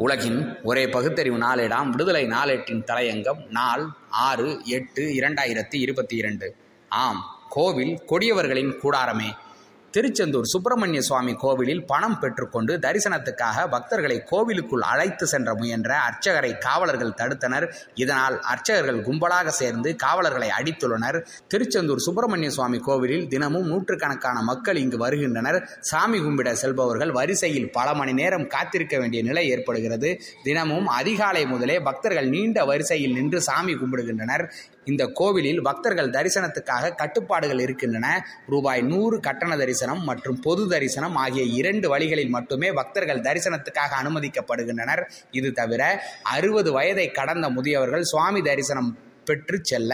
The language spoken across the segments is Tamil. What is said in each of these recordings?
உலகின் ஒரே பகுத்தறிவு நாளேடாம் விடுதலை நாளேட்டின் தலையங்கம் நாள் ஆறு எட்டு இரண்டாயிரத்தி இருபத்தி இரண்டு. ஆம் கோவில் கொடியவர்களின் கூடாரமே. திருச்செந்தூர் சுப்பிரமணிய சுவாமி கோவிலில் பணம் பெற்றுக்கொண்டு தரிசனத்துக்காக பக்தர்களை கோவிலுக்குள் அழைத்து சென்ற முயன்ற அர்ச்சகரை காவலர்கள் தடுத்தனர். இதனால் அர்ச்சகர்கள் கும்பலாக சேர்ந்து காவலர்களை அடித்துள்ளனர். திருச்செந்தூர் சுப்பிரமணிய சுவாமி கோவிலில் தினமும் நூற்றுக்கணக்கான மக்கள் இங்கு வருகின்றனர். சாமி கும்பிட செல்பவர்கள் வரிசையில் பல மணி நேரம் காத்திருக்க வேண்டிய நிலை ஏற்படுகிறது. தினமும் அதிகாலை முதலே பக்தர்கள் நீண்ட வரிசையில் நின்று சாமி கும்பிடுகின்றனர். இந்த கோவிலில் பக்தர்கள் தரிசனத்துக்காக கட்டுப்பாடுகள் இருக்கின்றன. ரூபாய் நூறு கட்டண தரிசனம் மற்றும் பொது தரிசனம் ஆகிய இரண்டு வழிகளில் மட்டுமே பக்தர்கள் தரிசனத்துக்காக அனுமதிக்கப்படுகின்றனர். இது தவிர அறுபது வயதை கடந்த முதியவர்கள் சுவாமி தரிசனம் பெற்று செல்ல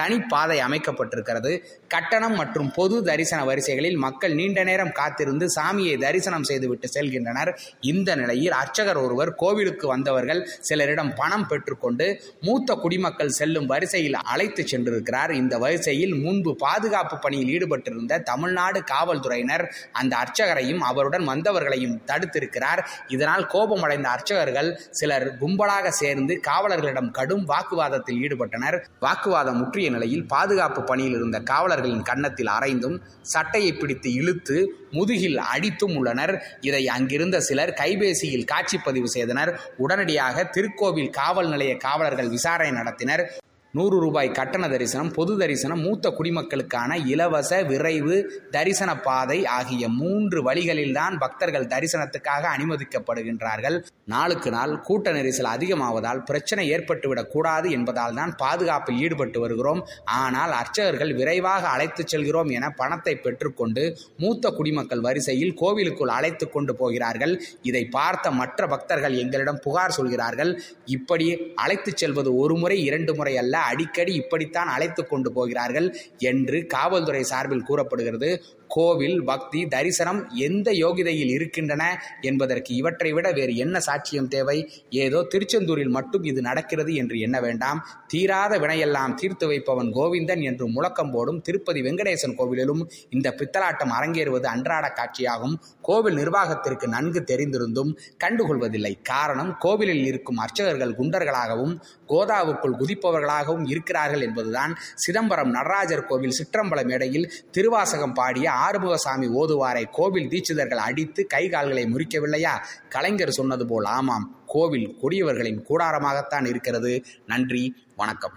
தனிப்பாதை அமைக்கப்பட்டிருக்கிறது. கட்டணம் மற்றும் பொது தரிசன வரிசைகளில் மக்கள் நீண்ட நேரம் காத்திருந்து சாமியை தரிசனம் செய்துவிட்டு செல்கின்றனர். இந்த நிலையில் அர்ச்சகர் ஒருவர் கோவிலுக்கு வந்தவர்கள் சிலரிடம் பணம் பெற்றுக்கொண்டு மூத்த குடிமக்கள் செல்லும் வரிசையில் அழைத்து சென்றிருக்கிறார். இந்த வரிசையில் முன்பு பாதுகாப்பு பணியில் ஈடுபட்டிருந்த தமிழ்நாடு காவல்துறையினர் அந்த அர்ச்சகரையும் அவருடன் வந்தவர்களையும் தடுத்திருக்கிறார். இதனால் கோபமடைந்த அர்ச்சகர்கள் சிலர் கும்பலாக சேர்ந்து காவலர்களிடம் கடும் வாக்குவாதத்தில் ஈடுபட்டனர். வாக்குவாதம் முற்றிய நிலையில் பாதுகாப்பு பணியில் இருந்த காவலர்களின் கன்னத்தில் அரைந்தும் சட்டையை பிடித்து இழுத்து முதுகில் அடித்தும் உள்ளனர். இதை அங்கிருந்த சிலர் கைபேசியில் காட்சிப்பதிவு செய்தனர். உடனடியாக திருக்கோவில் காவல் நிலைய காவலர்கள் விசாரணை நடத்தினர். நூறு ரூபாய் கட்டண தரிசனம் பொது தரிசனம் மூத்த குடிமக்களுக்கான இலவச விரைவு தரிசன பாதை ஆகிய மூன்று வழிகளில்தான் பக்தர்கள் தரிசனத்துக்காக அனுமதிக்கப்படுகின்றார்கள். நாளுக்கு நாள் கூட்ட நெரிசல் அதிகமாவதால் பிரச்சனை ஏற்பட்டுவிடக் கூடாது என்பதால் தான் பாதுகாப்பில் ஈடுபட்டு வருகிறோம். ஆனால் அர்ச்சகர்கள் விரைவாக அழைத்துச் செல்கிறோம் என பணத்தை பெற்றுக்கொண்டு மூத்த குடிமக்கள் வரிசையில் கோவிலுக்குள் அழைத்து கொண்டு போகிறார்கள். இதை பார்த்த மற்ற பக்தர்கள் எங்களிடம் புகார் சொல்கிறார்கள். இப்படி அழைத்துச் செல்வது ஒரு முறை இரண்டு முறை அல்ல அடிக்கடி இப்படித்தான் அழைத்து கொண்டு போகிறார்கள் என்று காவல்துறை சார்பில் கூறப்படுகிறது. கோவில் பக்தி தரிசனம் எந்த யோகிதையில் இருக்கின்றன என்பதற்கு இவற்றை விட வேறு என்ன சாட்சியம் தேவை? ஏதோ திருச்செந்தூரில் மட்டும் இது நடக்கிறது என்று எண்ண வேண்டாம். தீராத வினையெல்லாம் தீர்த்து வைப்பவன் கோவிந்தன் என்று முழக்கம் போடும் திருப்பதி வெங்கடேசன் கோவிலிலும் இந்த பித்தலாட்டம் அரங்கேறுவது அன்றாட காட்சியாகும். கோவில் நிர்வாகத்திற்கு நன்கு தெரிந்திருந்தும் கண்டுகொள்வதில்லை. காரணம் கோவிலில் இருக்கும் அர்ச்சகர்கள் குண்டர்களாகவும் கோதாவுக்குள் குதிப்பவர்களாகவும் இருக்கிறார்கள் என்பதுதான். சிதம்பரம் நடராஜர் கோவில் சிற்றம்பல மேடையில் திருவாசகம் பாடிய ஆறுமுகசாமி ஓதுவாரை கோவில் தீட்சிதர்கள் அடித்து கை கால்களை முறிக்கவில்லையா? கலைஞர் சொன்னது போல் ஆமாம் கோவில் கொடியவர்களின் கூடாரமாகத்தான் இருக்கிறது. நன்றி வணக்கம்.